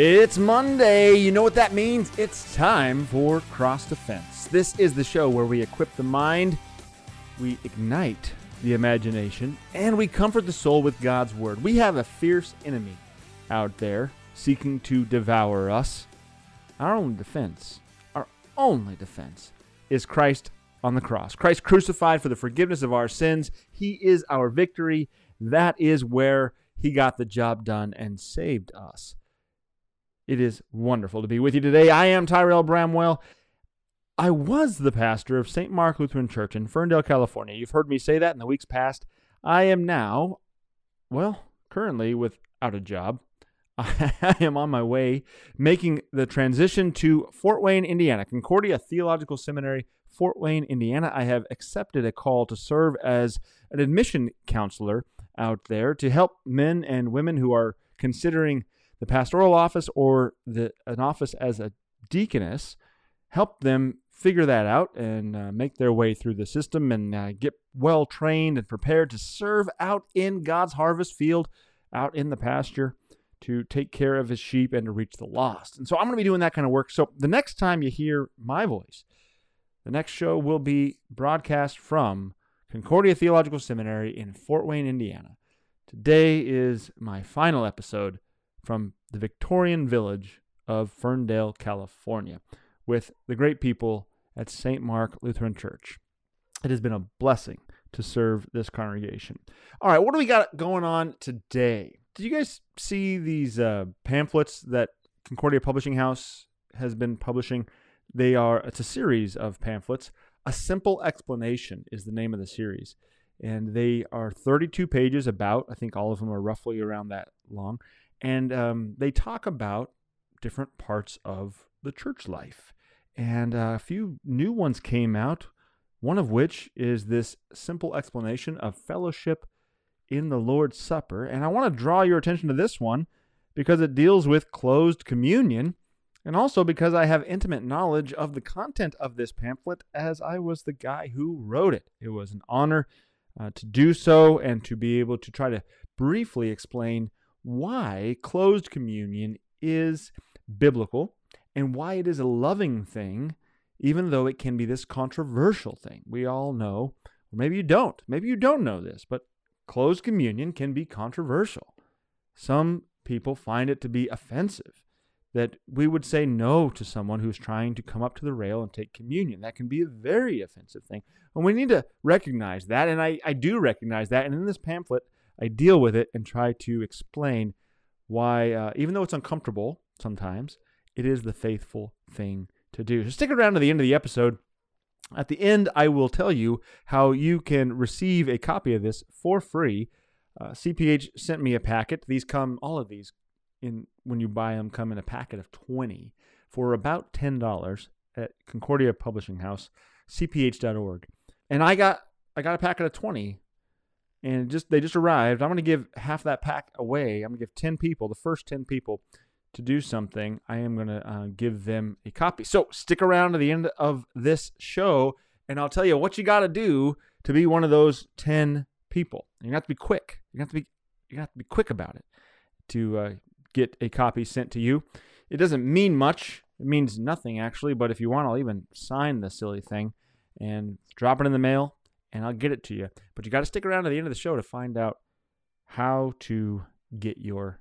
It's Monday. You know what that means? It's time for Cross Defense. This is the show where we equip the mind, we ignite the imagination, and we comfort the soul with God's Word. We have a fierce enemy out there seeking to devour us. Our only defense, our only defense, is Christ on the cross. Christ crucified for the forgiveness of our sins. He is our victory. That is where He got the job done and saved us. It is wonderful to be with you today. I am Tyrell Bramwell. I was the pastor of St. Mark Lutheran Church in Ferndale, California. You've heard me say that in the weeks past. I am now, well, currently without a job. I am on my way making the transition to Fort Wayne, Indiana, Concordia Theological Seminary, Fort Wayne, Indiana. I have accepted a call to serve as an admission counselor out there to help men and women who are considering the pastoral office or the an office as a deaconess, help them figure that out and uh, make their way through the system and uh, get well trained and prepared to serve out in God's harvest field, out in the pasture to take care of his sheep and to reach the lost. And so I'm going to be doing that kind of work. So the next time you hear my voice, the next show will be broadcast from Concordia Theological Seminary in Fort Wayne, Indiana. Today is my final episode from the Victorian village of Ferndale, California, with the great people at St. Mark Lutheran Church. It has been a blessing to serve this congregation. All right, what do we got going on today? Did you guys see these uh, pamphlets that Concordia Publishing House has been publishing? They are, it's a series of pamphlets. A Simple Explanation is the name of the series. And they are 32 pages about, I think all of them are roughly around that long and um, they talk about different parts of the church life. And uh, a few new ones came out, one of which is this simple explanation of fellowship in the Lord's Supper. And I want to draw your attention to this one because it deals with closed communion, and also because I have intimate knowledge of the content of this pamphlet as I was the guy who wrote it. It was an honor uh, to do so and to be able to try to briefly explain why closed communion is biblical and why it is a loving thing, even though it can be this controversial thing. We all know, or maybe you don't, maybe you don't know this, but closed communion can be controversial. Some people find it to be offensive that we would say no to someone who's trying to come up to the rail and take communion. That can be a very offensive thing. And we need to recognize that. And I, I do recognize that. And in this pamphlet, I deal with it and try to explain why, uh, even though it's uncomfortable sometimes, it is the faithful thing to do. So stick around to the end of the episode. At the end, I will tell you how you can receive a copy of this for free. Uh, CPH sent me a packet. These come, all of these, in when you buy them, come in a packet of 20 for about $10 at Concordia Publishing House, cph.org. And I got I got a packet of 20 and just they just arrived. I'm going to give half that pack away. I'm going to give 10 people, the first 10 people to do something. I am going to uh, give them a copy. So stick around to the end of this show, and I'll tell you what you got to do to be one of those 10 people. You have to be quick. You have to be you have to be quick about it to uh, get a copy sent to you. It doesn't mean much. It means nothing actually, but if you want, I'll even sign the silly thing and drop it in the mail and I'll get it to you. But you got to stick around to the end of the show to find out how to get your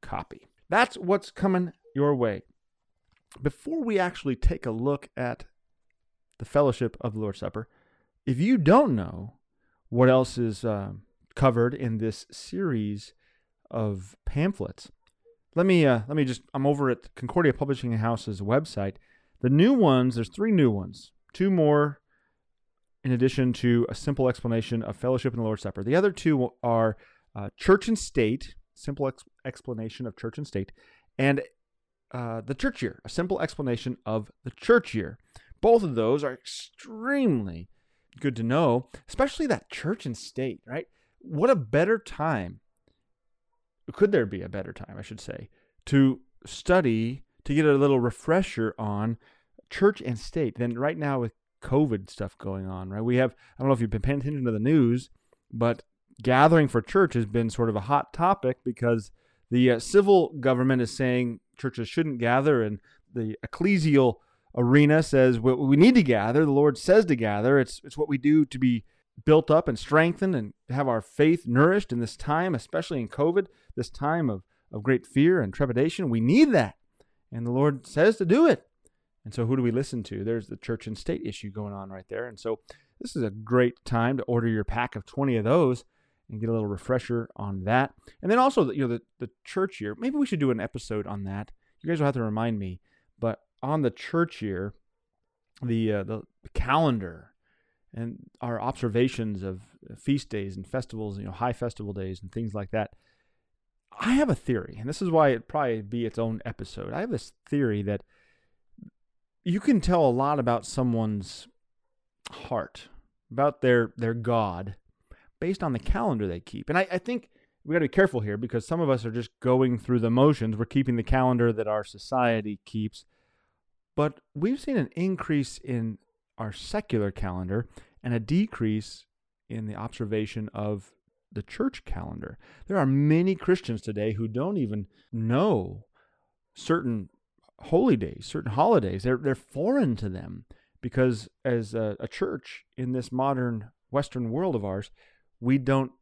copy. That's what's coming your way. Before we actually take a look at the fellowship of the Lord's Supper, if you don't know what else is uh, covered in this series of pamphlets, let me uh, let me just I'm over at Concordia Publishing House's website. The new ones, there's three new ones. Two more in addition to a simple explanation of fellowship in the Lord's Supper. The other two are uh, church and state, simple ex- explanation of church and state, and uh, the church year, a simple explanation of the church year. Both of those are extremely good to know, especially that church and state, right? What a better time, could there be a better time, I should say, to study, to get a little refresher on church and state than right now with COVID stuff going on, right? We have, I don't know if you've been paying attention to the news, but gathering for church has been sort of a hot topic because The uh, civil government is saying churches shouldn't gather, and the ecclesial arena says we need to gather. The Lord says to gather. It's it's what we do to be built up and strengthened and have our faith nourished in this time, especially in COVID, this time of, of great fear and trepidation. We need that. And the Lord says to do it. And so who do we listen to? There's the church and state issue going on right there. And so this is a great time to order your pack of 20 of those and get a little refresher on that. And then also, you know, the, the church year. Maybe we should do an episode on that. You guys will have to remind me. But on the church year, the uh, the calendar and our observations of feast days and festivals, you know, high festival days and things like that. I have a theory, and this is why it probably be its own episode. I have this theory that you can tell a lot about someone's heart, about their their God, based on the calendar they keep. And I, I think we got to be careful here because some of us are just going through the motions. We're keeping the calendar that our society keeps. But we've seen an increase in our secular calendar and a decrease in the observation of the church calendar. There are many Christians today who don't even know certain holy days, certain holidays. They're, they're foreign to them because as a, a church in this modern Western world of ours, we don't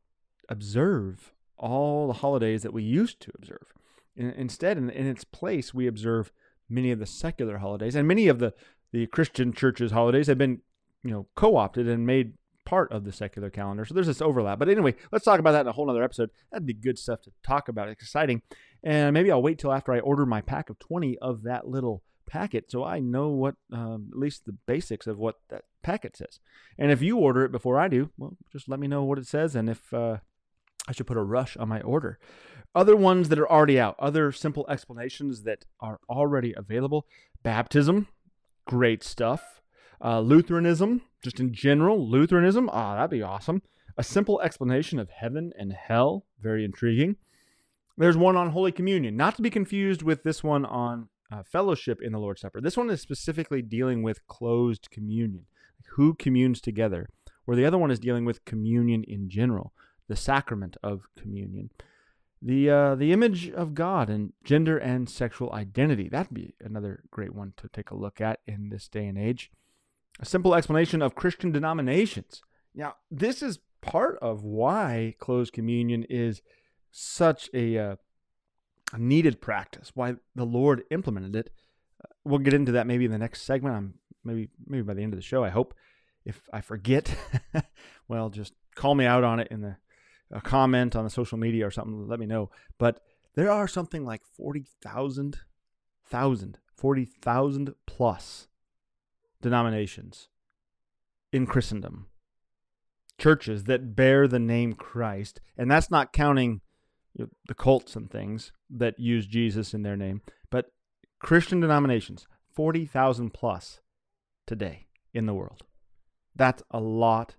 observe all the holidays that we used to observe. instead, in, in its place, we observe many of the secular holidays and many of the, the Christian churches' holidays have been, you know, co-opted and made part of the secular calendar. So there's this overlap. But anyway, let's talk about that in a whole other episode. That'd be good stuff to talk about. It's exciting. And maybe I'll wait till after I order my pack of 20 of that little packet so I know what, um, at least the basics of what that packet says. And if you order it before I do, well, just let me know what it says and if uh, I should put a rush on my order. Other ones that are already out, other simple explanations that are already available baptism, great stuff. Uh, Lutheranism, just in general, Lutheranism, ah, that'd be awesome. A simple explanation of heaven and hell, very intriguing. There's one on Holy Communion, not to be confused with this one on uh, fellowship in the Lord's Supper. This one is specifically dealing with closed communion, who communes together, where the other one is dealing with communion in general, the sacrament of communion. The uh, the image of God and gender and sexual identity. That'd be another great one to take a look at in this day and age. A simple explanation of Christian denominations. Now, this is part of why closed communion is such a, uh, needed practice. Why the Lord implemented it. Uh, we'll get into that maybe in the next segment. I'm maybe maybe by the end of the show. I hope. If I forget, well, just call me out on it in the a comment on the social media or something, let me know. But there are something like 40,000, thousand, 40,000 plus denominations in Christendom. Churches that bear the name Christ, and that's not counting the cults and things that use Jesus in their name, but Christian denominations, 40,000 plus today in the world. That's a lot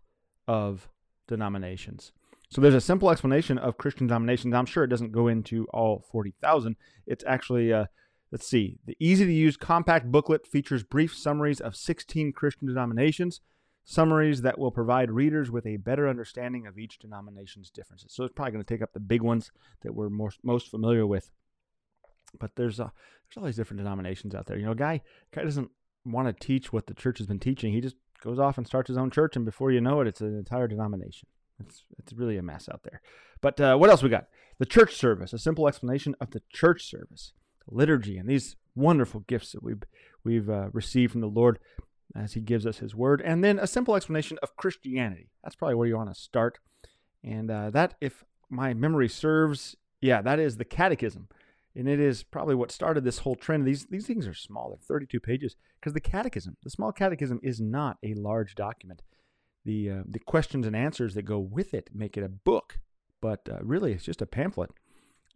of denominations. So there's a simple explanation of Christian denominations. I'm sure it doesn't go into all 40,000. It's actually, uh, let's see, the easy to use compact booklet features brief summaries of 16 Christian denominations, summaries that will provide readers with a better understanding of each denomination's differences. So it's probably going to take up the big ones that we're most, most familiar with. But there's, uh, there's all these different denominations out there. You know, a guy, guy doesn't want to teach what the church has been teaching. He just goes off and starts his own church, and before you know it, it's an entire denomination. It's it's really a mess out there. But uh, what else we got? The church service, a simple explanation of the church service, liturgy, and these wonderful gifts that we've we've uh, received from the Lord as He gives us His Word, and then a simple explanation of Christianity. That's probably where you want to start. And uh, that, if my memory serves, yeah, that is the Catechism, and it is probably what started this whole trend. These these things are small; they're 32 pages because the Catechism, the small Catechism, is not a large document the uh, the questions and answers that go with it make it a book, but uh, really it's just a pamphlet.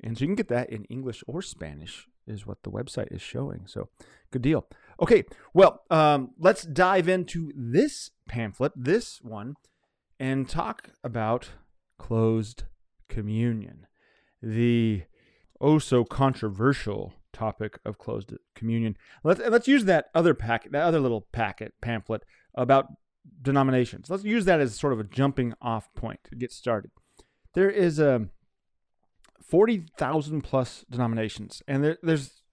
And so you can get that in English or Spanish, is what the website is showing. So good deal. Okay, well, um, let's dive into this pamphlet, this one, and talk about closed communion, the oh so controversial topic of closed communion. Let's let's use that other packet, that other little packet pamphlet about denominations. Let's use that as sort of a jumping off point to get started. There is a 40,000 plus denominations, and there, there's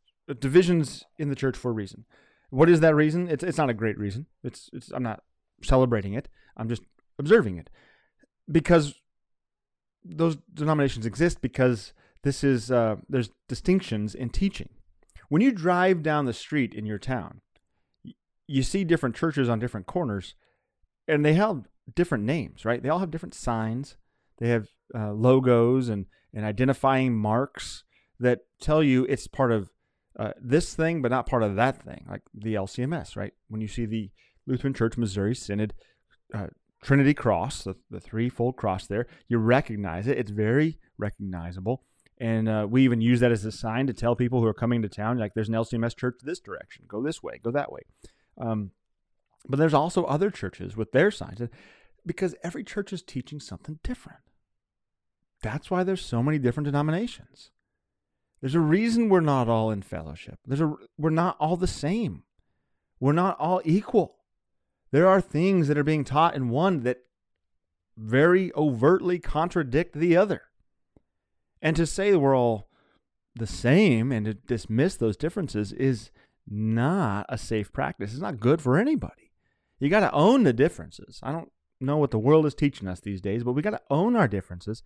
divisions in the church for a reason. What is that reason? It's, it's not a great reason. It's, it's, I'm not celebrating it, I'm just observing it. Because those denominations exist because this is uh, there's distinctions in teaching. When you drive down the street in your town, you see different churches on different corners, and they have different names, right? They all have different signs. They have uh, logos and and identifying marks that tell you it's part of uh, this thing, but not part of that thing, like the LCMS, right? When you see the Lutheran Church Missouri Synod uh, Trinity Cross, the, the threefold cross there, you recognize it. It's very recognizable. And uh, we even use that as a sign to tell people who are coming to town, like, there's an LCMS church this direction. Go this way, go that way. Um, but there's also other churches with their signs because every church is teaching something different. That's why there's so many different denominations. There's a reason we're not all in fellowship. There's a we're not all the same. We're not all equal. There are things that are being taught in one that very overtly contradict the other. And to say we're all the same and to dismiss those differences is not a safe practice. It's not good for anybody. You got to own the differences. I don't know what the world is teaching us these days, but we got to own our differences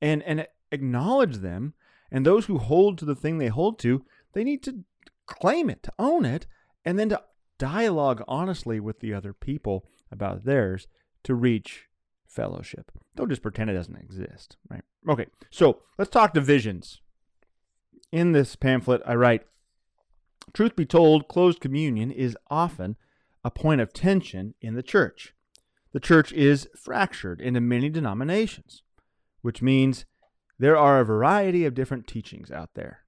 and and acknowledge them. And those who hold to the thing they hold to, they need to claim it, to own it, and then to dialogue honestly with the other people about theirs to reach fellowship. Don't just pretend it doesn't exist, right? Okay, so let's talk divisions. In this pamphlet, I write Truth be told, closed communion is often a point of tension in the church. The church is fractured into many denominations, which means there are a variety of different teachings out there.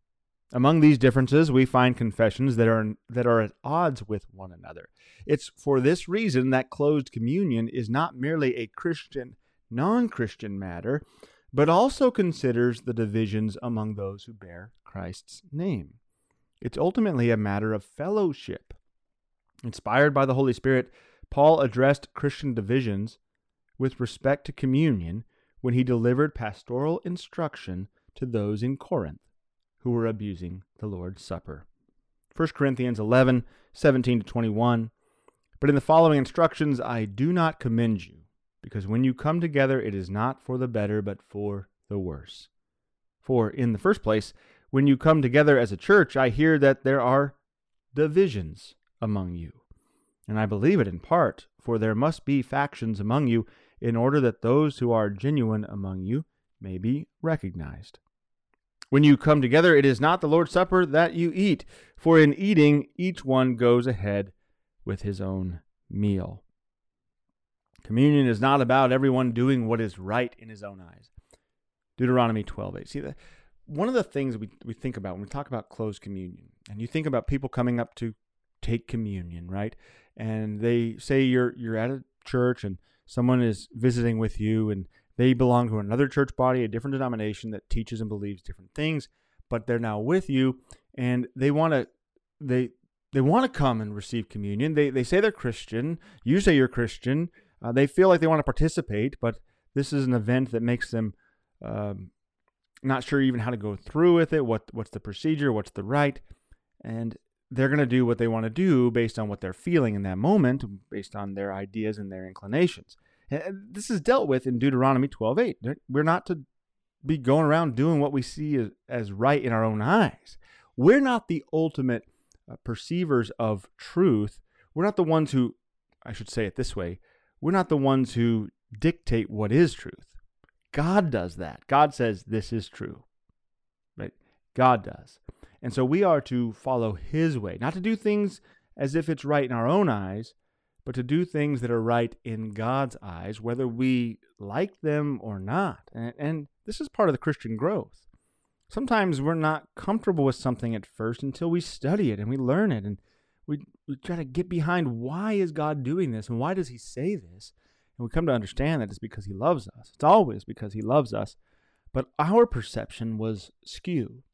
Among these differences, we find confessions that are, that are at odds with one another. It's for this reason that closed communion is not merely a Christian, non Christian matter, but also considers the divisions among those who bear Christ's name. It's ultimately a matter of fellowship. Inspired by the Holy Spirit, Paul addressed Christian divisions with respect to communion when he delivered pastoral instruction to those in Corinth who were abusing the Lord's Supper. 1 Corinthians 11, 17 to 21. But in the following instructions I do not commend you, because when you come together it is not for the better, but for the worse. For in the first place, when you come together as a church, I hear that there are divisions among you. And I believe it in part, for there must be factions among you, in order that those who are genuine among you may be recognized. When you come together, it is not the Lord's Supper that you eat, for in eating, each one goes ahead with his own meal. Communion is not about everyone doing what is right in his own eyes. Deuteronomy 12:8. See that one of the things we, we think about when we talk about closed communion, and you think about people coming up to take communion, right? And they say you're you're at a church and someone is visiting with you and they belong to another church body, a different denomination that teaches and believes different things, but they're now with you and they want to they they want to come and receive communion. They they say they're Christian. You say you're Christian. Uh, they feel like they want to participate, but this is an event that makes them um, not sure even how to go through with it. What what's the procedure? What's the right? And they're going to do what they want to do based on what they're feeling in that moment, based on their ideas and their inclinations. And this is dealt with in Deuteronomy 12:8. We're not to be going around doing what we see as, as right in our own eyes. We're not the ultimate uh, perceivers of truth. We're not the ones who, I should say it this way, we're not the ones who dictate what is truth. God does that. God says this is true. Right? God does. And so we are to follow his way, not to do things as if it's right in our own eyes, but to do things that are right in God's eyes, whether we like them or not. And, and this is part of the Christian growth. Sometimes we're not comfortable with something at first until we study it and we learn it and we, we try to get behind why is God doing this and why does he say this? And we come to understand that it's because he loves us. It's always because he loves us. But our perception was skewed.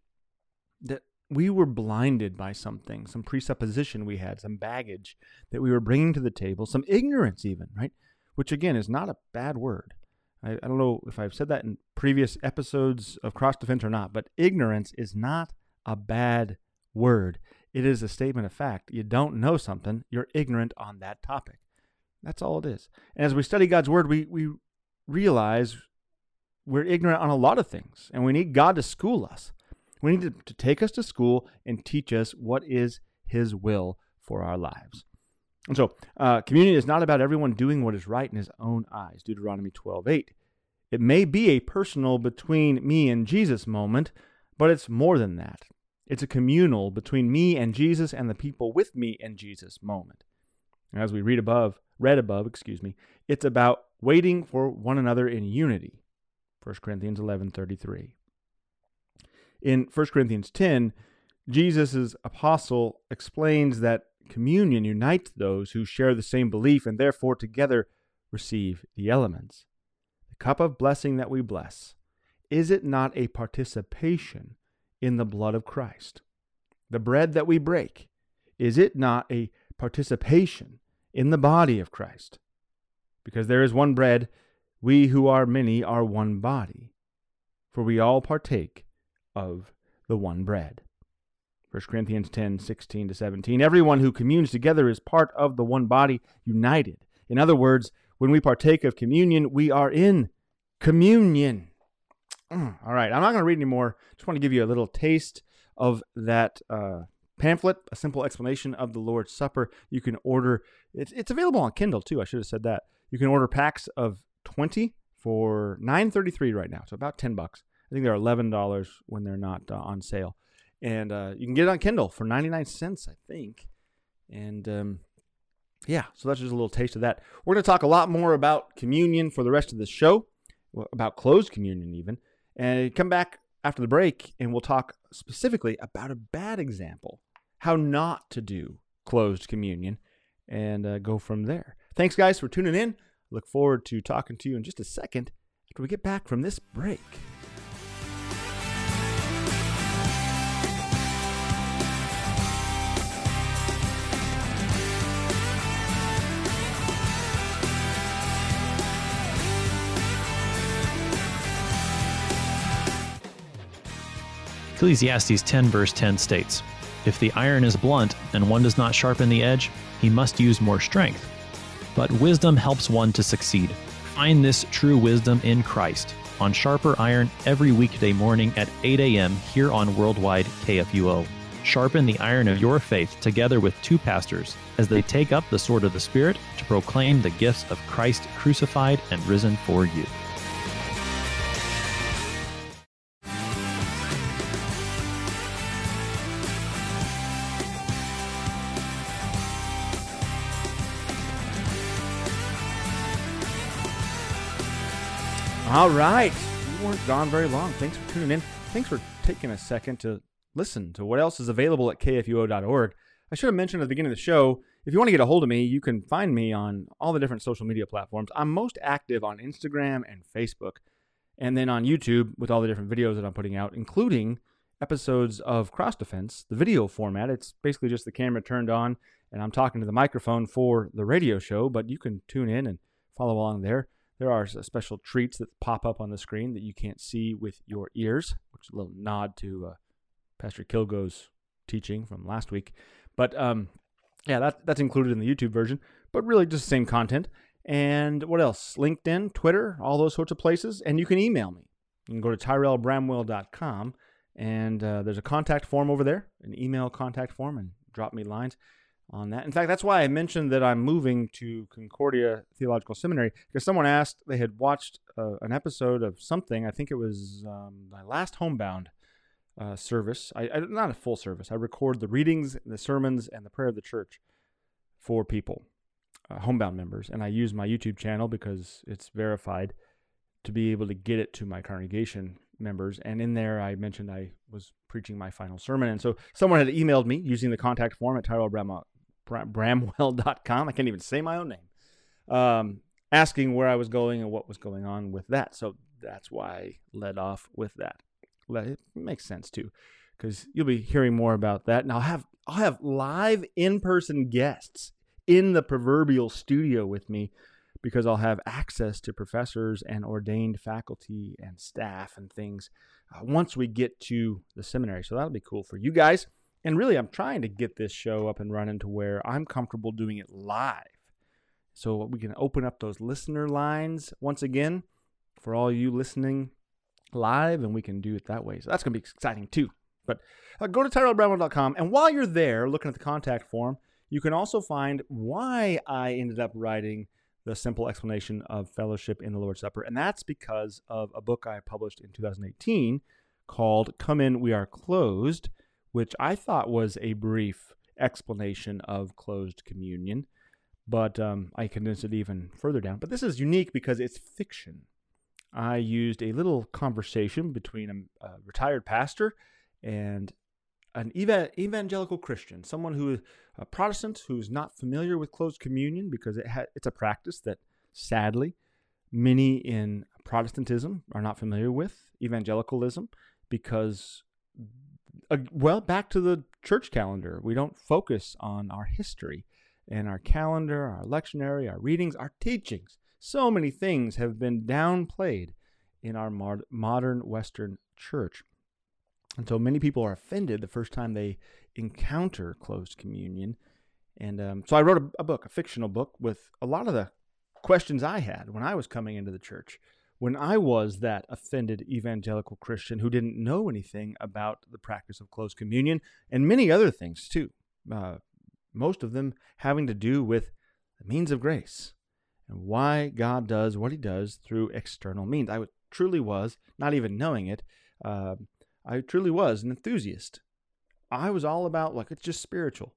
That we were blinded by something, some presupposition we had, some baggage that we were bringing to the table, some ignorance even, right? Which again is not a bad word. I, I don't know if I've said that in previous episodes of Cross Defense or not, but ignorance is not a bad word. It is a statement of fact. You don't know something, you're ignorant on that topic. That's all it is. And as we study God's word, we, we realize we're ignorant on a lot of things, and we need God to school us. We need to, to take us to school and teach us what is His will for our lives. And so, uh, is not about everyone doing what is right in his own eyes. Deuteronomy 12 8. It may be a personal between me and Jesus moment, but it's more than that. It's a communal between me and Jesus and the people with me and Jesus moment. As we read above, read above, excuse me, it's about waiting for one another in unity. 1 Corinthians 11:33. In 1 Corinthians 10, Jesus' apostle explains that communion unites those who share the same belief and therefore together receive the elements. The cup of blessing that we bless, is it not a participation in the blood of Christ. The bread that we break, is it not a participation in the body of Christ? Because there is one bread, we who are many are one body, for we all partake of the one bread. 1 Corinthians 10 16 to 17. Everyone who communes together is part of the one body, united. In other words, when we partake of communion, we are in communion. Mm, all right, I'm not going to read anymore. Just want to give you a little taste of that uh, pamphlet, a simple explanation of the Lord's Supper. You can order, it's, it's available on Kindle too. I should have said that. You can order packs of 20 for 9.33 right now, so about 10 bucks. I think they're $11 when they're not uh, on sale. And uh, you can get it on Kindle for 99 cents, I think. And um, yeah, so that's just a little taste of that. We're going to talk a lot more about communion for the rest of the show, about closed communion even. And come back after the break and we'll talk specifically about a bad example, how not to do closed communion, and uh, go from there. Thanks, guys, for tuning in. Look forward to talking to you in just a second after we get back from this break. Ecclesiastes 10, verse 10 states If the iron is blunt and one does not sharpen the edge, he must use more strength. But wisdom helps one to succeed. Find this true wisdom in Christ on Sharper Iron every weekday morning at 8 a.m. here on Worldwide KFUO. Sharpen the iron of your faith together with two pastors as they take up the sword of the Spirit to proclaim the gifts of Christ crucified and risen for you. All right. We weren't gone very long. Thanks for tuning in. Thanks for taking a second to listen to what else is available at kfuo.org. I should have mentioned at the beginning of the show, if you want to get a hold of me, you can find me on all the different social media platforms. I'm most active on Instagram and Facebook, and then on YouTube with all the different videos that I'm putting out, including episodes of Cross Defense, the video format. It's basically just the camera turned on, and I'm talking to the microphone for the radio show, but you can tune in and follow along there. There are special treats that pop up on the screen that you can't see with your ears, which is a little nod to uh, Pastor Kilgo's teaching from last week. But um, yeah, that, that's included in the YouTube version, but really just the same content. And what else? LinkedIn, Twitter, all those sorts of places. And you can email me. You can go to tyrellbramwell.com and uh, there's a contact form over there, an email contact form, and drop me lines on that. In fact, that's why I mentioned that I'm moving to Concordia Theological Seminary because someone asked they had watched uh, an episode of something. I think it was um, my last homebound uh, service. I, I, not a full service. I record the readings, the sermons, and the prayer of the church for people, uh, homebound members, and I use my YouTube channel because it's verified to be able to get it to my congregation members. And in there, I mentioned I was preaching my final sermon. And so someone had emailed me using the contact form at Tyrell Bramwell bramwell.com. I can't even say my own name. Um, asking where I was going and what was going on with that. So that's why I led off with that. It makes sense too, because you'll be hearing more about that. And I'll have I'll have live in-person guests in the proverbial studio with me, because I'll have access to professors and ordained faculty and staff and things uh, once we get to the seminary. So that'll be cool for you guys. And really, I'm trying to get this show up and running to where I'm comfortable doing it live. So we can open up those listener lines once again for all you listening live, and we can do it that way. So that's going to be exciting too. But uh, go to TyrellBramwell.com, and while you're there looking at the contact form, you can also find why I ended up writing the simple explanation of fellowship in the Lord's Supper. And that's because of a book I published in 2018 called Come In, We Are Closed, which I thought was a brief explanation of closed communion. But um, I condensed it even further down. But this is unique because it's fiction. I used a little conversation between a, a retired pastor and an evangelical Christian, someone who is a Protestant who's not familiar with closed communion because it ha- it's a practice that sadly many in Protestantism are not familiar with, evangelicalism, because, uh, well, back to the church calendar, we don't focus on our history and our calendar, our lectionary, our readings, our teachings. So many things have been downplayed in our mod- modern Western church. And so many people are offended the first time they encounter closed communion. And um, so I wrote a, a, book, a fictional book, with a lot of the questions I had when I was coming into the church, when I was that offended evangelical Christian who didn't know anything about the practice of closed communion and many other things too. Uh, most of them having to do with the means of grace and why God does what he does through external means. I truly was, not even knowing it, uh, I truly was an enthusiast. I was all about like it's just spiritual.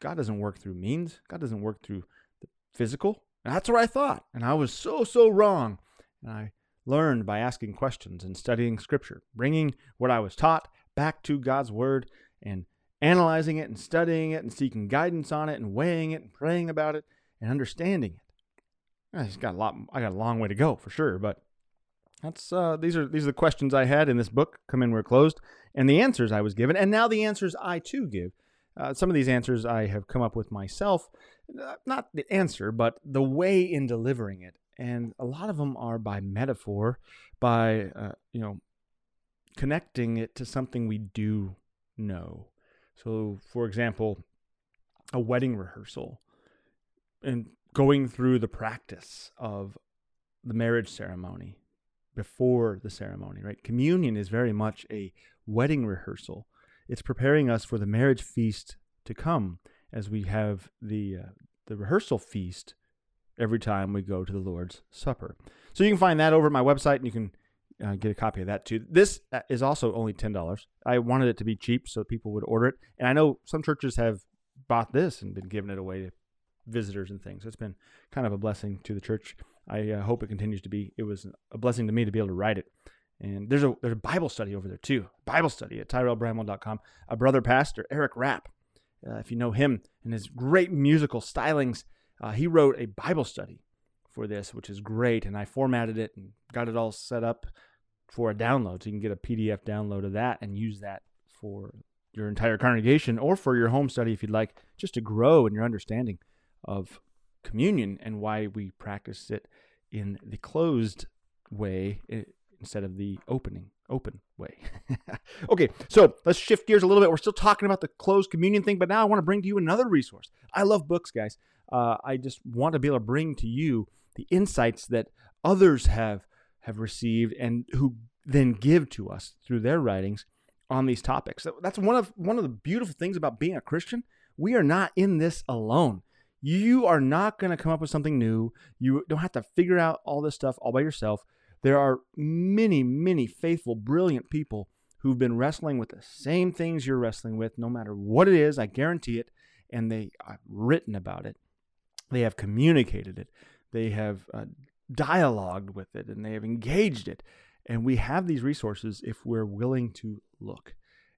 God doesn't work through means. God doesn't work through the physical. And that's what I thought. And I was so so wrong. And I learned by asking questions and studying scripture, bringing what I was taught back to God's word and analyzing it and studying it and seeking guidance on it and weighing it and praying about it and understanding it. I just got a lot I got a long way to go for sure, but that's uh, these are these are the questions I had in this book. Come in, we're closed, and the answers I was given, and now the answers I too give. Uh, some of these answers I have come up with myself, not the answer, but the way in delivering it, and a lot of them are by metaphor, by uh, you know, connecting it to something we do know. So, for example, a wedding rehearsal, and going through the practice of the marriage ceremony before the ceremony, right? Communion is very much a wedding rehearsal. It's preparing us for the marriage feast to come as we have the uh, the rehearsal feast every time we go to the Lord's Supper. So you can find that over at my website and you can uh, get a copy of that too. This uh, is also only $10. I wanted it to be cheap so people would order it. And I know some churches have bought this and been giving it away to visitors and things. It's been kind of a blessing to the church. I uh, hope it continues to be. It was a blessing to me to be able to write it. And there's a there's a Bible study over there too. Bible study at TyrellBramwell.com. A brother pastor, Eric Rapp, uh, if you know him and his great musical stylings, uh, he wrote a Bible study for this, which is great. And I formatted it and got it all set up for a download, so you can get a PDF download of that and use that for your entire congregation or for your home study if you'd like, just to grow in your understanding of communion and why we practice it in the closed way instead of the opening open way. okay, so let's shift gears a little bit. We're still talking about the closed communion thing, but now I want to bring to you another resource. I love books, guys. Uh, I just want to be able to bring to you the insights that others have have received and who then give to us through their writings on these topics. That's one of one of the beautiful things about being a Christian. We are not in this alone. You are not going to come up with something new. You don't have to figure out all this stuff all by yourself. There are many, many faithful, brilliant people who've been wrestling with the same things you're wrestling with, no matter what it is. I guarantee it. And they have written about it, they have communicated it, they have uh, dialogued with it, and they have engaged it. And we have these resources if we're willing to look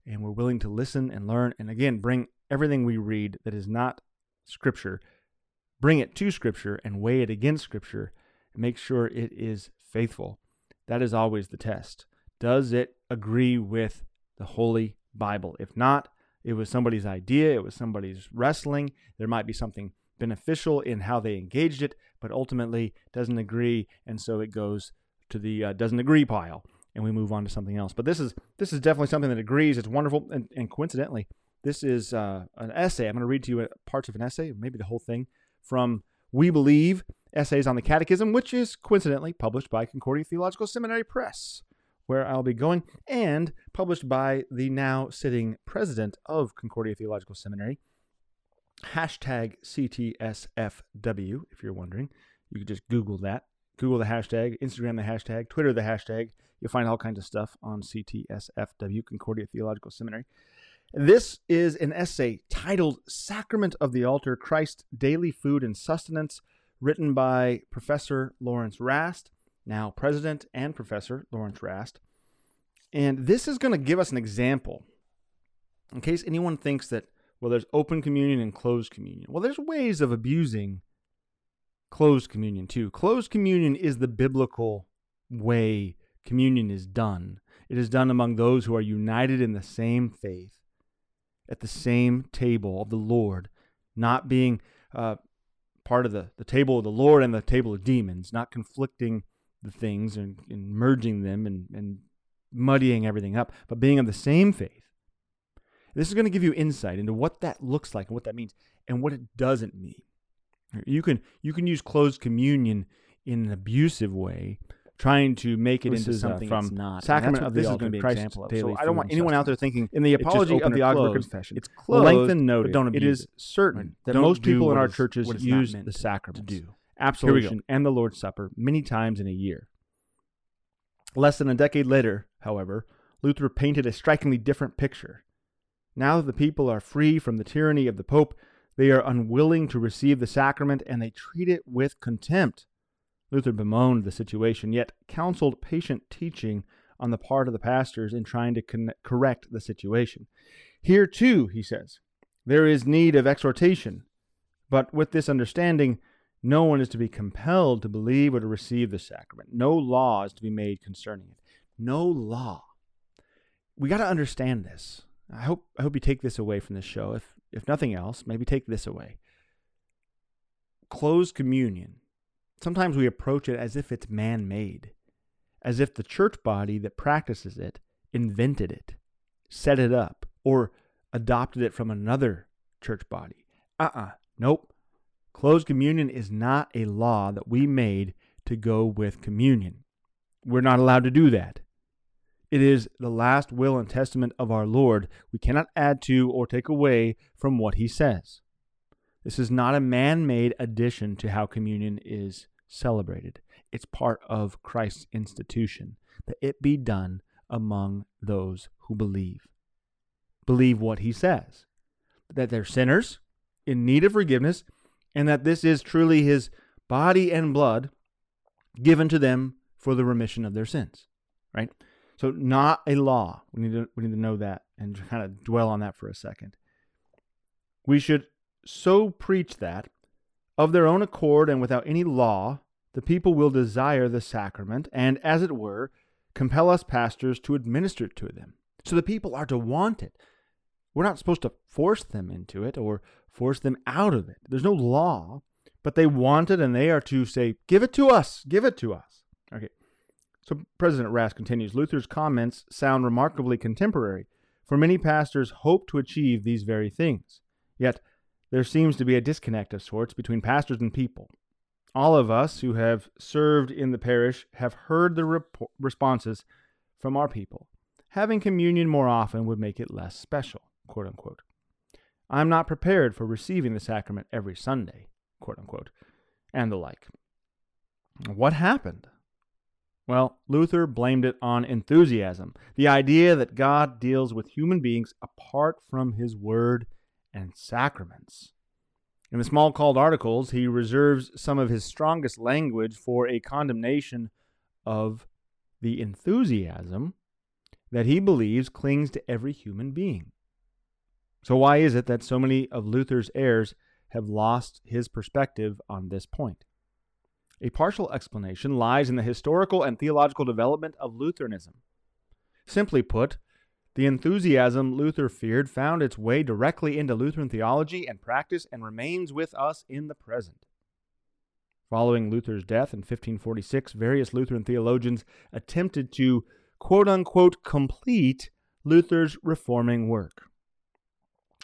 and we're willing to listen and learn. And again, bring everything we read that is not scripture bring it to Scripture and weigh it against Scripture and make sure it is faithful. That is always the test. Does it agree with the Holy Bible? If not, it was somebody's idea, it was somebody's wrestling. There might be something beneficial in how they engaged it, but ultimately doesn't agree, and so it goes to the uh, doesn't agree pile, and we move on to something else. But this is this is definitely something that agrees. It's wonderful, and, and coincidentally, this is uh, an essay. I'm going to read to you parts of an essay, maybe the whole thing, from We Believe Essays on the Catechism, which is coincidentally published by Concordia Theological Seminary Press, where I'll be going, and published by the now sitting president of Concordia Theological Seminary, hashtag CTSFW, if you're wondering. You can just Google that. Google the hashtag, Instagram the hashtag, Twitter the hashtag. You'll find all kinds of stuff on CTSFW, Concordia Theological Seminary. This is an essay titled Sacrament of the Altar Christ's Daily Food and Sustenance, written by Professor Lawrence Rast, now President and Professor Lawrence Rast. And this is going to give us an example in case anyone thinks that well, there's open communion and closed communion. Well, there's ways of abusing closed communion too. Closed communion is the biblical way communion is done. It is done among those who are united in the same faith, at the same table of the Lord, not being uh, part of the, the table of the Lord and the table of demons, not conflicting the things and, and merging them and, and muddying everything up, but being of the same faith this is going to give you insight into what that looks like and what that means and what it doesn't mean. You can you can use closed communion in an abusive way, trying to make it this into is, uh, something from it's not. Sacrament of the this is going to be an Christ's example of. daily So I don't want anyone out there thinking in the apology of the Augsburg. Confession, It's closed, lengthen but noted, don't abuse is it. certain Right. that Don't most people in our is- churches is use the to sacraments, do. absolution, and the Lord's Supper many times in a year. Less than a decade later, however, Luther painted a strikingly different picture. Now that the people are free from the tyranny of the Pope, they are unwilling to receive the sacrament and they treat it with contempt. Luther bemoaned the situation, yet counseled patient teaching on the part of the pastors in trying to con- correct the situation. Here, too, he says, there is need of exhortation, but with this understanding, no one is to be compelled to believe or to receive the sacrament. No law is to be made concerning it. No law. We got to understand this. I hope I hope you take this away from this show. If if nothing else, maybe take this away. Closed communion. Sometimes we approach it as if it's man-made, as if the church body that practices it invented it, set it up, or adopted it from another church body. Uh-uh. Nope. Closed communion is not a law that we made to go with communion. We're not allowed to do that. It is the last will and testament of our Lord. We cannot add to or take away from what he says. This is not a man made addition to how communion is celebrated. It's part of Christ's institution that it be done among those who believe. Believe what he says that they're sinners in need of forgiveness, and that this is truly his body and blood given to them for the remission of their sins. Right? So not a law. We need to we need to know that and kind of dwell on that for a second. We should so preach that of their own accord and without any law, the people will desire the sacrament and as it were compel us pastors to administer it to them. So the people are to want it. We're not supposed to force them into it or force them out of it. There's no law, but they want it and they are to say, "Give it to us. Give it to us." Okay. So President Rast continues Luther's comments sound remarkably contemporary, for many pastors hope to achieve these very things. Yet there seems to be a disconnect of sorts between pastors and people. All of us who have served in the parish have heard the rep- responses from our people. Having communion more often would make it less special, quote unquote. I'm not prepared for receiving the sacrament every Sunday, quote unquote, and the like. What happened? Well, Luther blamed it on enthusiasm, the idea that God deals with human beings apart from his word and sacraments. In the Smalcald articles, he reserves some of his strongest language for a condemnation of the enthusiasm that he believes clings to every human being. So, why is it that so many of Luther's heirs have lost his perspective on this point? A partial explanation lies in the historical and theological development of Lutheranism. Simply put, The enthusiasm Luther feared found its way directly into Lutheran theology and practice and remains with us in the present. Following Luther's death in 1546, various Lutheran theologians attempted to quote unquote complete Luther's reforming work.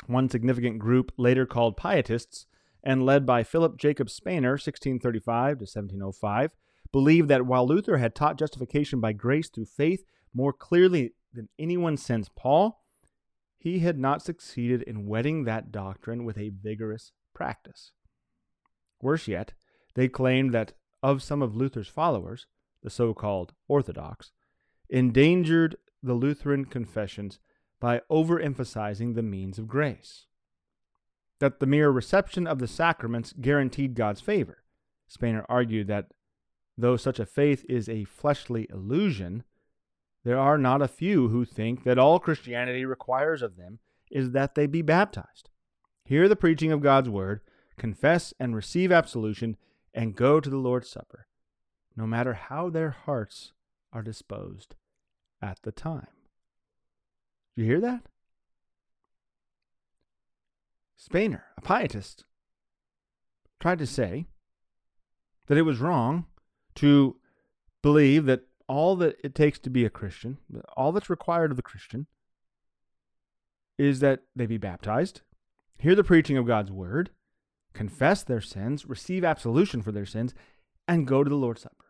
One significant group, later called Pietists, and led by Philip Jacob Spener, 1635 to 1705, believed that while Luther had taught justification by grace through faith more clearly than anyone since Paul, he had not succeeded in wedding that doctrine with a vigorous practice. Worse yet, they claimed that of some of Luther's followers, the so called Orthodox, endangered the Lutheran confessions by overemphasizing the means of grace. That the mere reception of the sacraments guaranteed God's favor. Spener argued that though such a faith is a fleshly illusion, there are not a few who think that all Christianity requires of them is that they be baptized, hear the preaching of God's word, confess and receive absolution, and go to the Lord's Supper, no matter how their hearts are disposed at the time. Do you hear that? Spener, a pietist, tried to say that it was wrong to believe that all that it takes to be a Christian, all that's required of the Christian, is that they be baptized, hear the preaching of God's word, confess their sins, receive absolution for their sins, and go to the Lord's Supper.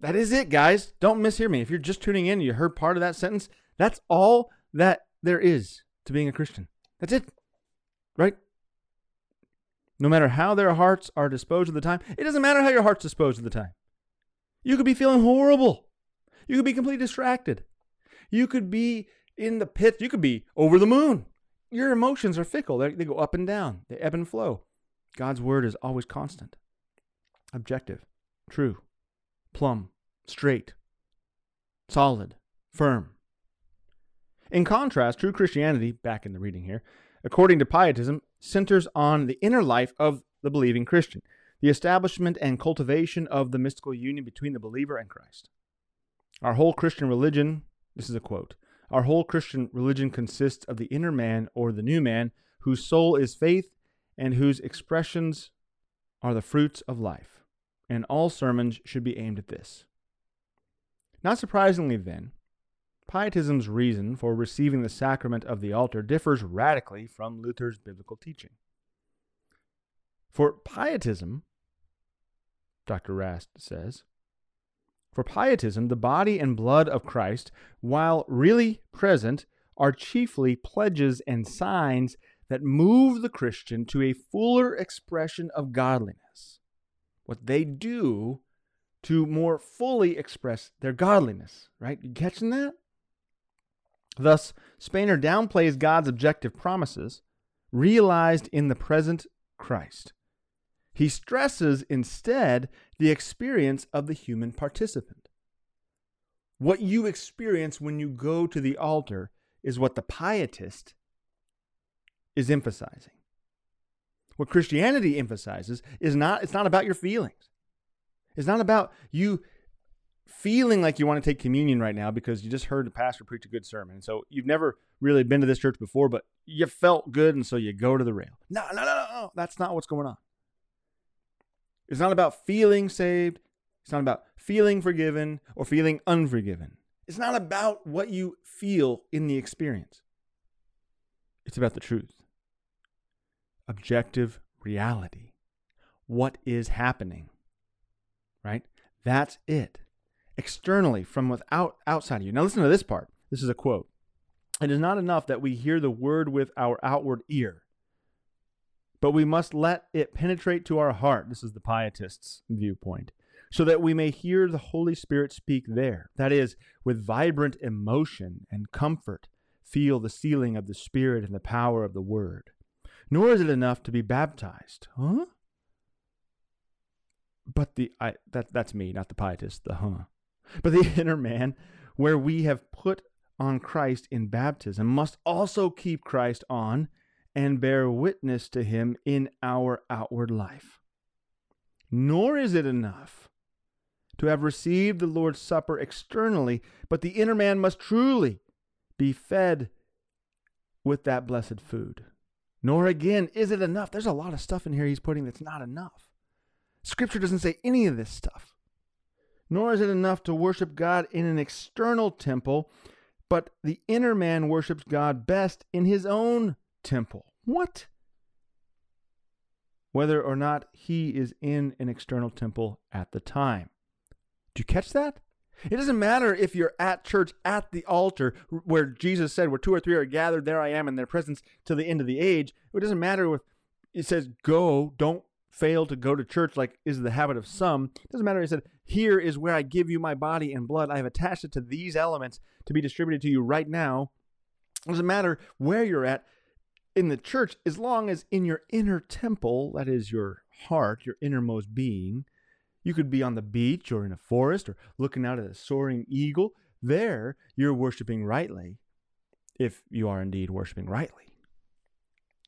That is it, guys. Don't mishear me. If you're just tuning in, you heard part of that sentence. That's all that there is to being a Christian. That's it. Right? No matter how their hearts are disposed of the time, it doesn't matter how your heart's disposed of the time. You could be feeling horrible. You could be completely distracted. You could be in the pit. You could be over the moon. Your emotions are fickle, they, they go up and down, they ebb and flow. God's word is always constant, objective, true, plumb, straight, solid, firm. In contrast, true Christianity, back in the reading here, according to Pietism, centers on the inner life of the believing Christian, the establishment and cultivation of the mystical union between the believer and Christ. Our whole Christian religion, this is a quote, our whole Christian religion consists of the inner man or the new man, whose soul is faith and whose expressions are the fruits of life. And all sermons should be aimed at this. Not surprisingly, then, Pietism's reason for receiving the sacrament of the altar differs radically from Luther's biblical teaching. For Pietism, Dr. Rast says, for Pietism, the body and blood of Christ, while really present, are chiefly pledges and signs that move the Christian to a fuller expression of godliness. What they do to more fully express their godliness, right? You catching that? Thus, Spener downplays God's objective promises realized in the present Christ. He stresses instead the experience of the human participant. What you experience when you go to the altar is what the pietist is emphasizing. What Christianity emphasizes is not it's not about your feelings. It's not about you feeling like you want to take communion right now because you just heard the pastor preach a good sermon. So you've never really been to this church before, but you felt good and so you go to the rail. No, no, no, no. That's not what's going on. It's not about feeling saved. It's not about feeling forgiven or feeling unforgiven. It's not about what you feel in the experience. It's about the truth. Objective reality. What is happening? Right? That's it. Externally, from without outside of you. Now listen to this part. This is a quote. It is not enough that we hear the word with our outward ear but we must let it penetrate to our heart. This is the pietist's viewpoint. So that we may hear the Holy Spirit speak there. That is, with vibrant emotion and comfort, feel the sealing of the Spirit and the power of the Word. Nor is it enough to be baptized. Huh? But the I that that's me, not the pietist, the huh. But the inner man, where we have put on Christ in baptism, must also keep Christ on and bear witness to him in our outward life. Nor is it enough to have received the Lord's Supper externally, but the inner man must truly be fed with that blessed food. Nor again is it enough. There's a lot of stuff in here he's putting that's not enough. Scripture doesn't say any of this stuff. Nor is it enough to worship God in an external temple, but the inner man worships God best in his own temple. What? Whether or not he is in an external temple at the time. Do you catch that? It doesn't matter if you're at church at the altar where Jesus said, where two or three are gathered, there I am in their presence to the end of the age. It doesn't matter if it says, go, don't fail to go to church like is the habit of some. It doesn't matter. He said, here is where I give you my body and blood. I have attached it to these elements to be distributed to you right now. It doesn't matter where you're at in the church, as long as in your inner temple, that is your heart, your innermost being, you could be on the beach or in a forest or looking out at a soaring eagle. There, you're worshiping rightly, if you are indeed worshiping rightly.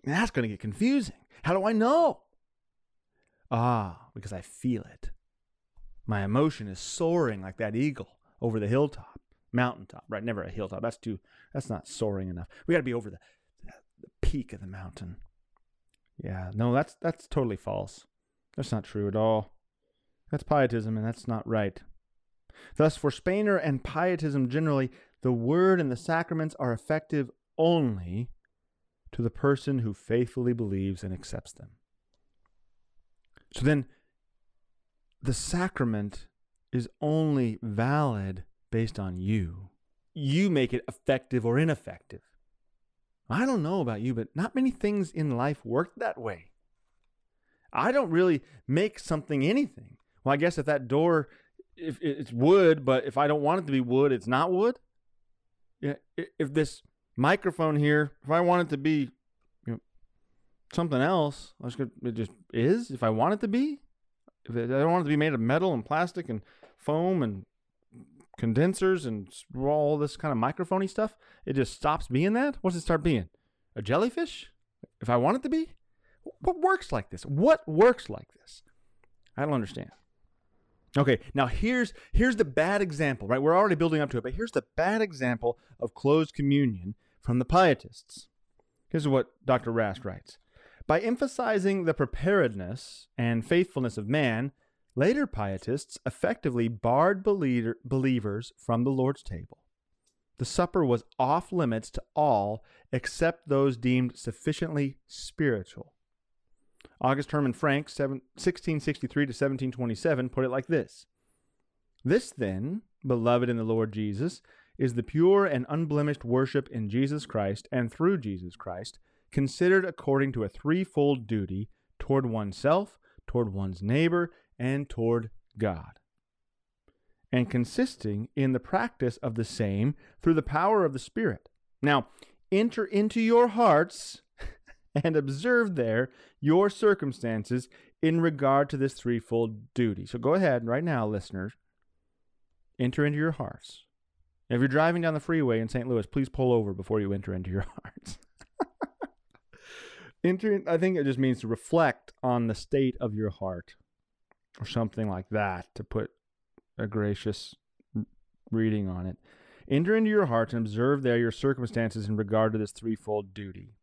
And that's going to get confusing. How do I know? Ah, because I feel it. My emotion is soaring like that eagle over the hilltop, mountaintop, right? Never a hilltop. That's too, that's not soaring enough. We got to be over the, the peak of the mountain. Yeah, no, that's, that's totally false. That's not true at all. That's pietism, and that's not right. Thus, for Spener and pietism generally, the word and the sacraments are effective only to the person who faithfully believes and accepts them. So then, the sacrament is only valid based on you. You make it effective or ineffective. I don't know about you, but not many things in life work that way. I don't really make something anything. Well, I guess if that door, if it's wood, but if I don't want it to be wood, it's not wood. Yeah, if this microphone here, if I want it to be you know, something else, it just is. If I want it to be, I don't want it to be made of metal and plastic and foam and condensers and all this kind of microphony stuff, it just stops being that. What does it start being? A jellyfish? If I want it to be? What works like this? What works like this? I don't understand. Okay, now here's here's the bad example, right? We're already building up to it, but here's the bad example of closed communion from the pietists. Here's what Dr. Rast writes. By emphasizing the preparedness and faithfulness of man, later pietists effectively barred believer, believers from the Lord's table. The supper was off limits to all except those deemed sufficiently spiritual. August Herman Francke, 1663 to 1727, put it like this This, then, beloved in the Lord Jesus, is the pure and unblemished worship in Jesus Christ and through Jesus Christ, considered according to a threefold duty toward oneself, toward one's neighbor, and toward God, and consisting in the practice of the same through the power of the Spirit. Now, enter into your hearts and observe there your circumstances in regard to this threefold duty. So go ahead right now, listeners. Enter into your hearts. If you're driving down the freeway in St. Louis, please pull over before you enter into your hearts. Enter, I think it just means to reflect on the state of your heart or something like that to put a gracious reading on it. Enter into your heart and observe there your circumstances in regard to this threefold duty.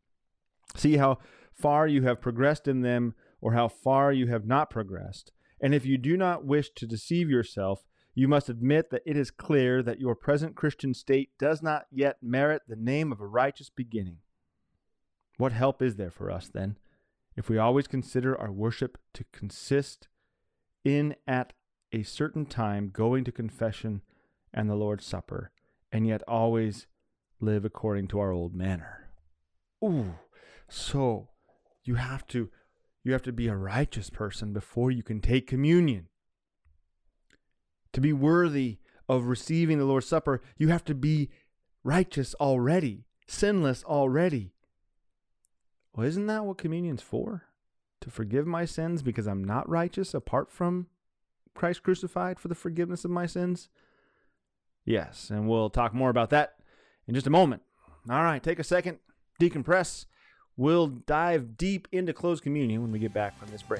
See how far you have progressed in them or how far you have not progressed. And if you do not wish to deceive yourself, you must admit that it is clear that your present Christian state does not yet merit the name of a righteous beginning. What help is there for us, then, if we always consider our worship to consist in at a certain time going to confession and the Lord's Supper, and yet always live according to our old manner? Ooh, so you have to you have to be a righteous person before you can take communion. To be worthy of receiving the Lord's Supper, you have to be righteous already, sinless already. Well, isn't that what communion's for? To forgive my sins because I'm not righteous apart from Christ crucified for the forgiveness of my sins? Yes, and we'll talk more about that in just a moment. All right, take a second, decompress, We'll dive deep into closed communion when we get back from this break.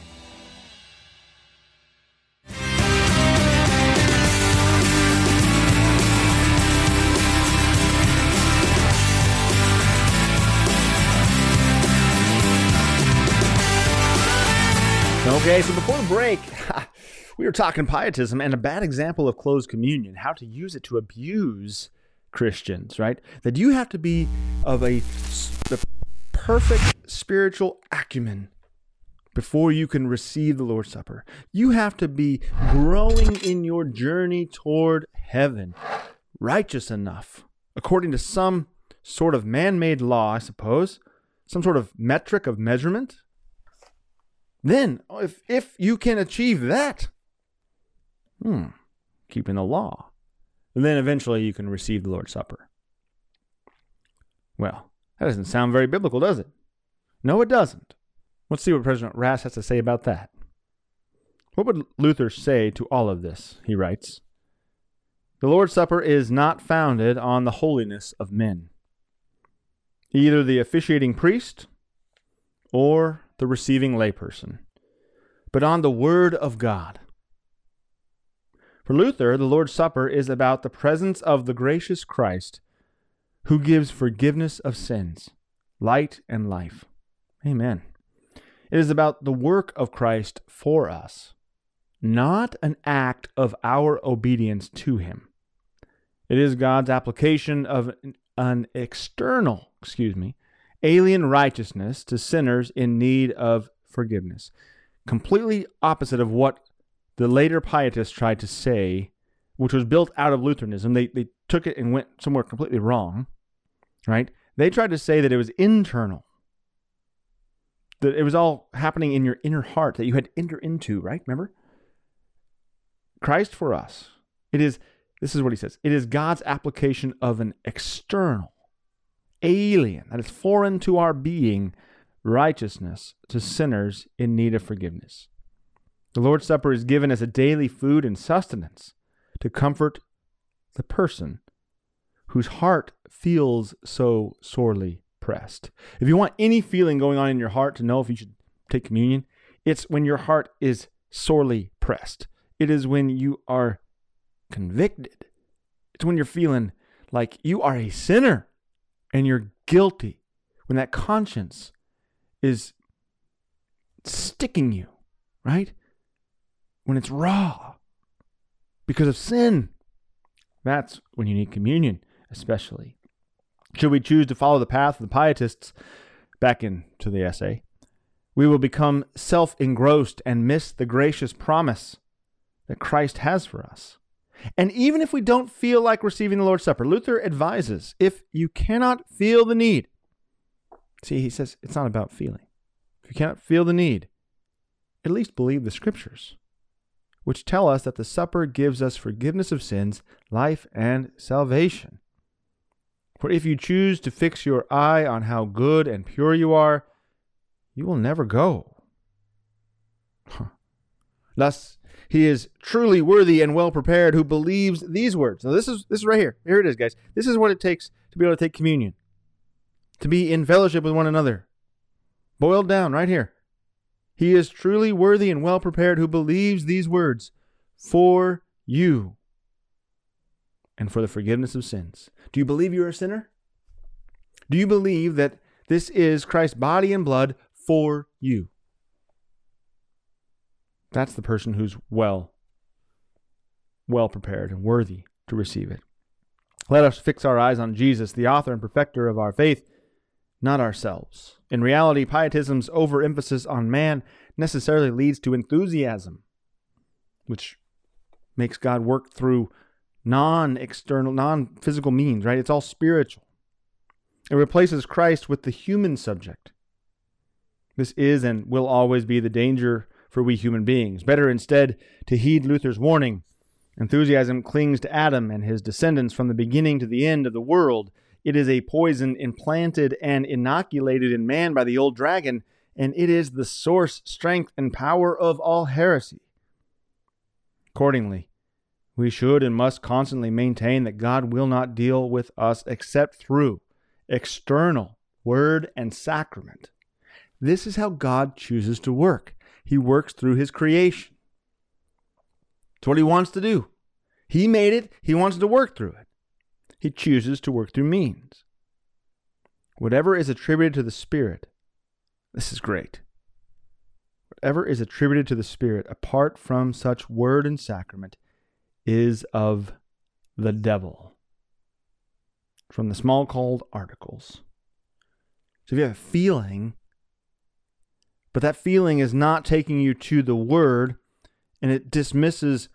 Okay, so before the break, we were talking pietism and a bad example of closed communion, how to use it to abuse Christians, right? That you have to be of a the perfect spiritual acumen before you can receive the Lord's Supper. You have to be growing in your journey toward heaven, righteous enough, according to some sort of man made law, I suppose, some sort of metric of measurement then, if, if you can achieve that, hmm, keeping the law, and then eventually you can receive the Lord's Supper. Well, that doesn't sound very biblical, does it? No, it doesn't. Let's see what President Rast has to say about that. What would Luther say to all of this? He writes The Lord's Supper is not founded on the holiness of men, either the officiating priest or the receiving layperson, but on the Word of God. For Luther, the Lord's Supper is about the presence of the gracious Christ who gives forgiveness of sins, light, and life. Amen. It is about the work of Christ for us, not an act of our obedience to Him. It is God's application of an external, excuse me, alien righteousness to sinners in need of forgiveness. Completely opposite of what the later pietists tried to say, which was built out of Lutheranism. They, they took it and went somewhere completely wrong, right? They tried to say that it was internal, that it was all happening in your inner heart, that you had to enter into, right? Remember? Christ for us. It is, this is what he says, it is God's application of an external alien, that is foreign to our being, righteousness to sinners in need of forgiveness. The Lord's Supper is given as a daily food and sustenance to comfort the person whose heart feels so sorely pressed. If you want any feeling going on in your heart to know if you should take communion, it's when your heart is sorely pressed. It is when you are convicted. It's when you're feeling like you are a sinner and you're guilty, when that conscience is sticking you, right? When it's raw because of sin, that's when you need communion, especially. Should we choose to follow the path of the pietists, back into the essay, we will become self engrossed and miss the gracious promise that Christ has for us. And even if we don't feel like receiving the Lord's Supper, Luther advises if you cannot feel the need, see, he says it's not about feeling. If you cannot feel the need, at least believe the scriptures, which tell us that the supper gives us forgiveness of sins, life, and salvation. For if you choose to fix your eye on how good and pure you are, you will never go. Thus, he is truly worthy and well prepared who believes these words. Now this is this is right here. Here it is, guys. This is what it takes to be able to take communion. To be in fellowship with one another. Boiled down right here. He is truly worthy and well prepared who believes these words for you and for the forgiveness of sins. Do you believe you're a sinner? Do you believe that this is Christ's body and blood for you? That's the person who's well, well prepared and worthy to receive it. Let us fix our eyes on Jesus, the author and perfecter of our faith, not ourselves. In reality, pietism's overemphasis on man necessarily leads to enthusiasm, which makes God work through non external, non physical means, right? It's all spiritual. It replaces Christ with the human subject. This is and will always be the danger for we human beings. Better instead to heed Luther's warning Enthusiasm clings to Adam and his descendants from the beginning to the end of the world. It is a poison implanted and inoculated in man by the old dragon, and it is the source, strength, and power of all heresy. Accordingly, we should and must constantly maintain that God will not deal with us except through external word and sacrament. This is how God chooses to work. He works through his creation. It's what he wants to do. He made it, he wants to work through it. He chooses to work through means. Whatever is attributed to the Spirit, this is great. Whatever is attributed to the Spirit apart from such word and sacrament is of the devil. From the Smalcald articles. So if you have a feeling, but that feeling is not taking you to the word, and it dismisses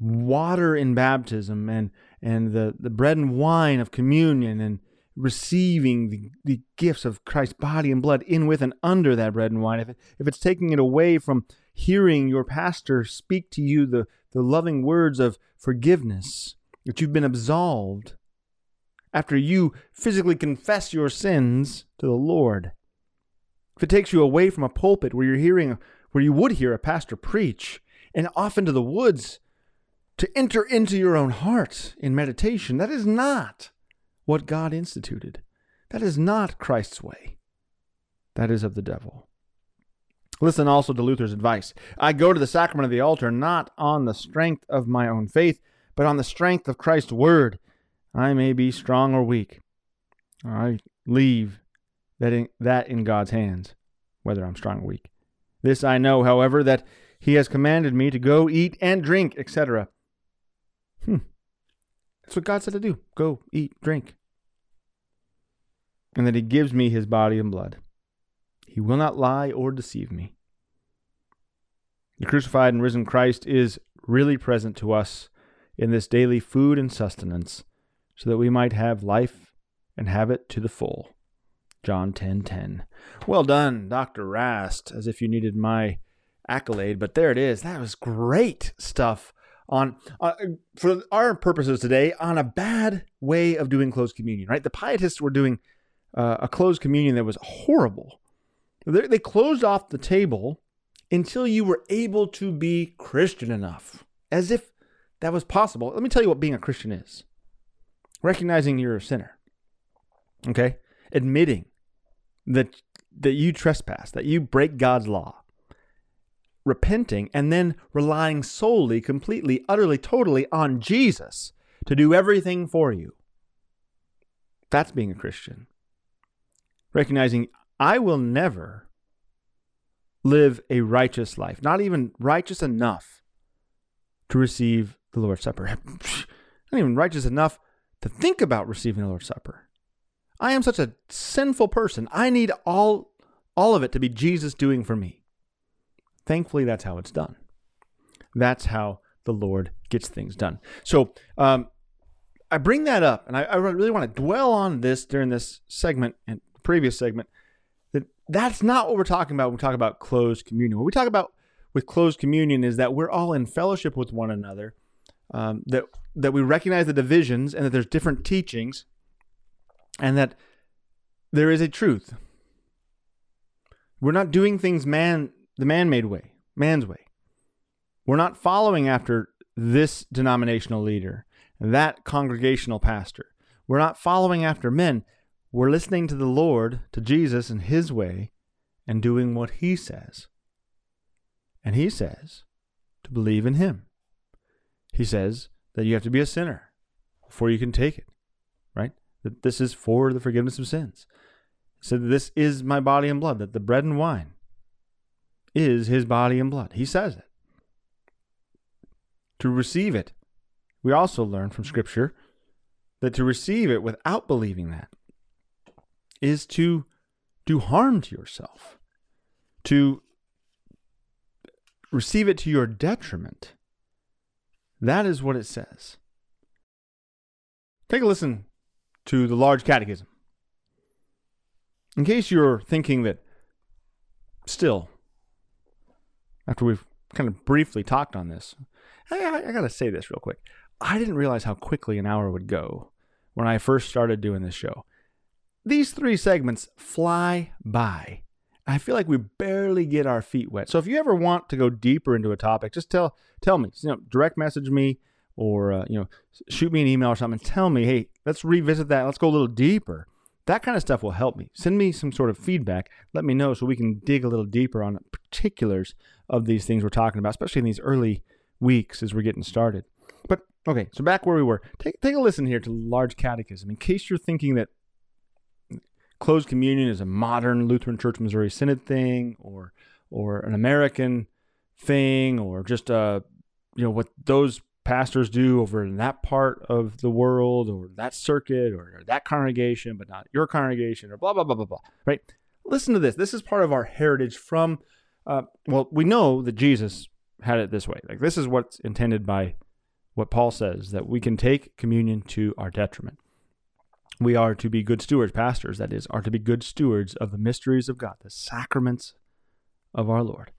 water in baptism and, and the, the bread and wine of communion and receiving the, the gifts of Christ's body and blood in with and under that bread and wine, if, it, if it's taking it away from hearing your pastor speak to you the, the loving words of forgiveness, that you've been absolved after you physically confess your sins to the Lord, if it takes you away from a pulpit where you're hearing, where you would hear a pastor preach, and off into the woods to enter into your own heart in meditation, that is not what God instituted. That is not Christ's way. That is of the devil. Listen also to Luther's advice. I go to the sacrament of the altar not on the strength of my own faith, but on the strength of Christ's word. I may be strong or weak. I leave that in, that in God's hands, whether I'm strong or weak. This I know, however, that He has commanded me to go eat and drink, etc. Hmm. That's what God said to do go, eat, drink and that he gives me his body and blood. He will not lie or deceive me. The crucified and risen Christ is really present to us in this daily food and sustenance, so that we might have life and have it to the full. John 10:10. 10, 10. Well done, Dr. Rast, as if you needed my accolade, but there it is. That was great stuff on uh, for our purposes today on a bad way of doing closed communion, right? The pietists were doing uh, a closed communion that was horrible. They, they closed off the table until you were able to be Christian enough, as if that was possible. Let me tell you what being a Christian is recognizing you're a sinner, okay? Admitting that, that you trespass, that you break God's law, repenting, and then relying solely, completely, utterly, totally on Jesus to do everything for you. That's being a Christian recognizing I will never live a righteous life, not even righteous enough to receive the Lord's Supper. not even righteous enough to think about receiving the Lord's Supper. I am such a sinful person. I need all all of it to be Jesus doing for me. Thankfully, that's how it's done. That's how the Lord gets things done. So, um, I bring that up, and I, I really want to dwell on this during this segment and previous segment that that's not what we're talking about when we talk about closed communion. What we talk about with closed communion is that we're all in fellowship with one another, um, that that we recognize the divisions and that there's different teachings, and that there is a truth. We're not doing things man the man-made way, man's way. We're not following after this denominational leader, that congregational pastor. We're not following after men. We're listening to the Lord, to Jesus and His way, and doing what He says. And He says to believe in Him. He says that you have to be a sinner before you can take it? That this is for the forgiveness of sins. He said, This is my body and blood, that the bread and wine is His body and blood. He says it. To receive it, we also learn from Scripture that to receive it without believing that is to do harm to yourself, to receive it to your detriment. That is what it says. Take a listen to the Large Catechism. In case you're thinking that still, after we've kind of briefly talked on this, I, I, I got to say this real quick. I didn't realize how quickly an hour would go when I first started doing this show. These three segments fly by. I feel like we barely get our feet wet. So if you ever want to go deeper into a topic, just tell tell me. You know, direct message me or uh, you know, shoot me an email or something. Tell me, hey, let's revisit that. Let's go a little deeper. That kind of stuff will help me. Send me some sort of feedback. Let me know so we can dig a little deeper on particulars of these things we're talking about, especially in these early weeks as we're getting started. But okay, so back where we were. Take take a listen here to large catechism in case you're thinking that closed communion is a modern Lutheran Church Missouri Synod thing or or an American thing or just a you know what those pastors do over in that part of the world or that circuit or that congregation but not your congregation or blah blah blah blah blah right? Listen to this. This is part of our heritage from uh, well we know that jesus had it this way. Like this is what's intended by what paul says that we can take communion to our detriment. We are to be good stewards, pastors, that is, are to be good stewards of the mysteries of God, the sacraments of our Lord.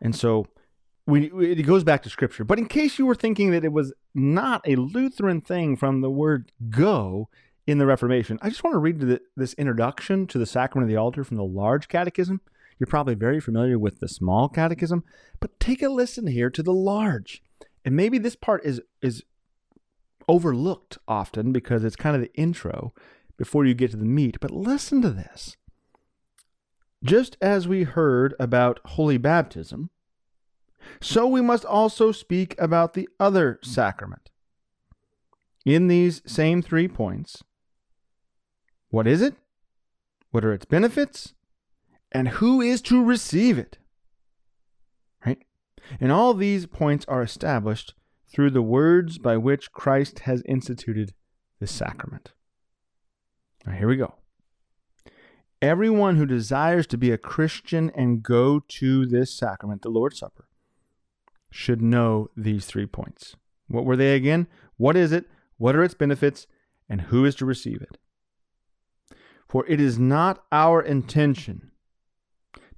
And so we, it goes back to Scripture. But in case you were thinking that it was not a Lutheran thing from the word go in the Reformation, I just want to read the, this introduction to the sacrament of the altar from the large catechism. You're probably very familiar with the small catechism, but take a listen here to the large. And maybe this part is, is overlooked often because it's kind of the intro before you get to the meat. But listen to this. Just as we heard about holy baptism, so we must also speak about the other sacrament. In these same three points, what is it? What are its benefits? And who is to receive it? Right? And all these points are established through the words by which Christ has instituted the sacrament. Now, here we go. Everyone who desires to be a Christian and go to this sacrament, the Lord's Supper, should know these three points. What were they again? What is it? What are its benefits? And who is to receive it? For it is not our intention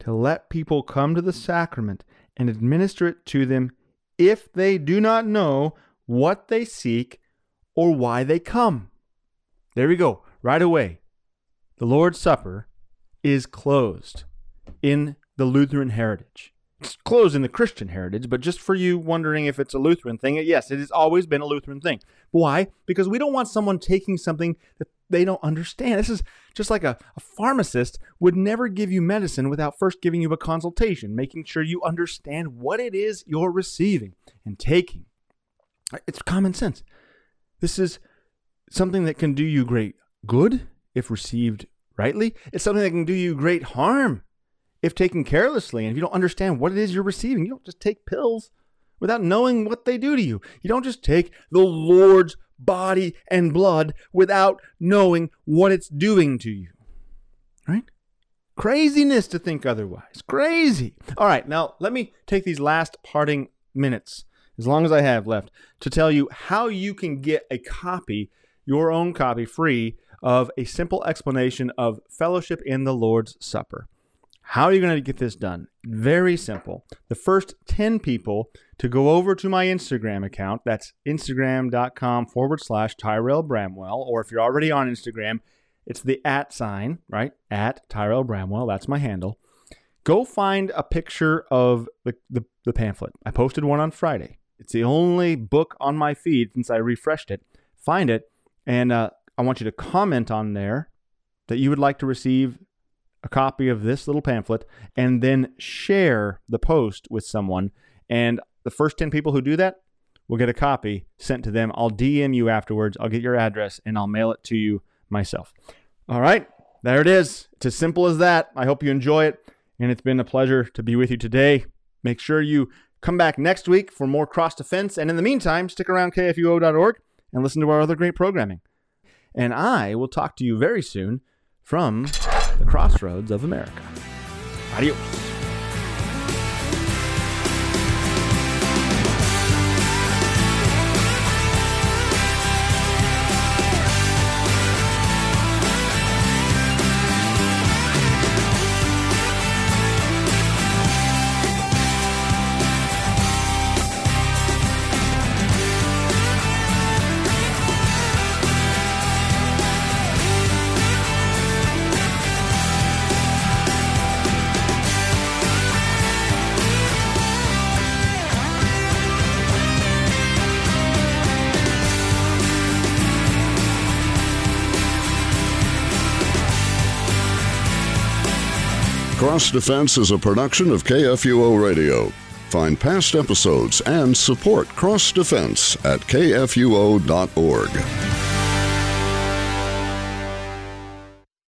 to let people come to the sacrament and administer it to them if they do not know what they seek or why they come. There we go, right away. The Lord's Supper is closed in the Lutheran heritage. It's closed in the Christian heritage, but just for you wondering if it's a Lutheran thing, yes, it has always been a Lutheran thing. Why? Because we don't want someone taking something that they don't understand. This is just like a, a pharmacist would never give you medicine without first giving you a consultation, making sure you understand what it is you're receiving and taking. It's common sense. This is something that can do you great good if received rightly. It's something that can do you great harm if taken carelessly. And if you don't understand what it is you're receiving, you don't just take pills without knowing what they do to you. You don't just take the Lord's body and blood without knowing what it's doing to you. Right? Craziness to think otherwise. Crazy. All right, now let me take these last parting minutes, as long as I have left, to tell you how you can get a copy, your own copy, free of a simple explanation of fellowship in the Lord's Supper. How are you going to get this done? Very simple. The first 10 people to go over to my Instagram account, that's instagram.com forward slash Tyrell Bramwell, or if you're already on Instagram, it's the at sign, right? At Tyrell Bramwell. That's my handle. Go find a picture of the, the, the pamphlet. I posted one on Friday. It's the only book on my feed since I refreshed it. Find it, and uh, I want you to comment on there that you would like to receive a copy of this little pamphlet and then share the post with someone. And the first 10 people who do that will get a copy sent to them. I'll DM you afterwards. I'll get your address and I'll mail it to you myself. All right, there it is. It's as simple as that. I hope you enjoy it. And it's been a pleasure to be with you today. Make sure you come back next week for more cross defense. And in the meantime, stick around kfuo.org and listen to our other great programming. And I will talk to you very soon from the crossroads of America. Adios. Cross Defense is a production of KFUO Radio. Find past episodes and support Cross Defense at kfuo.org.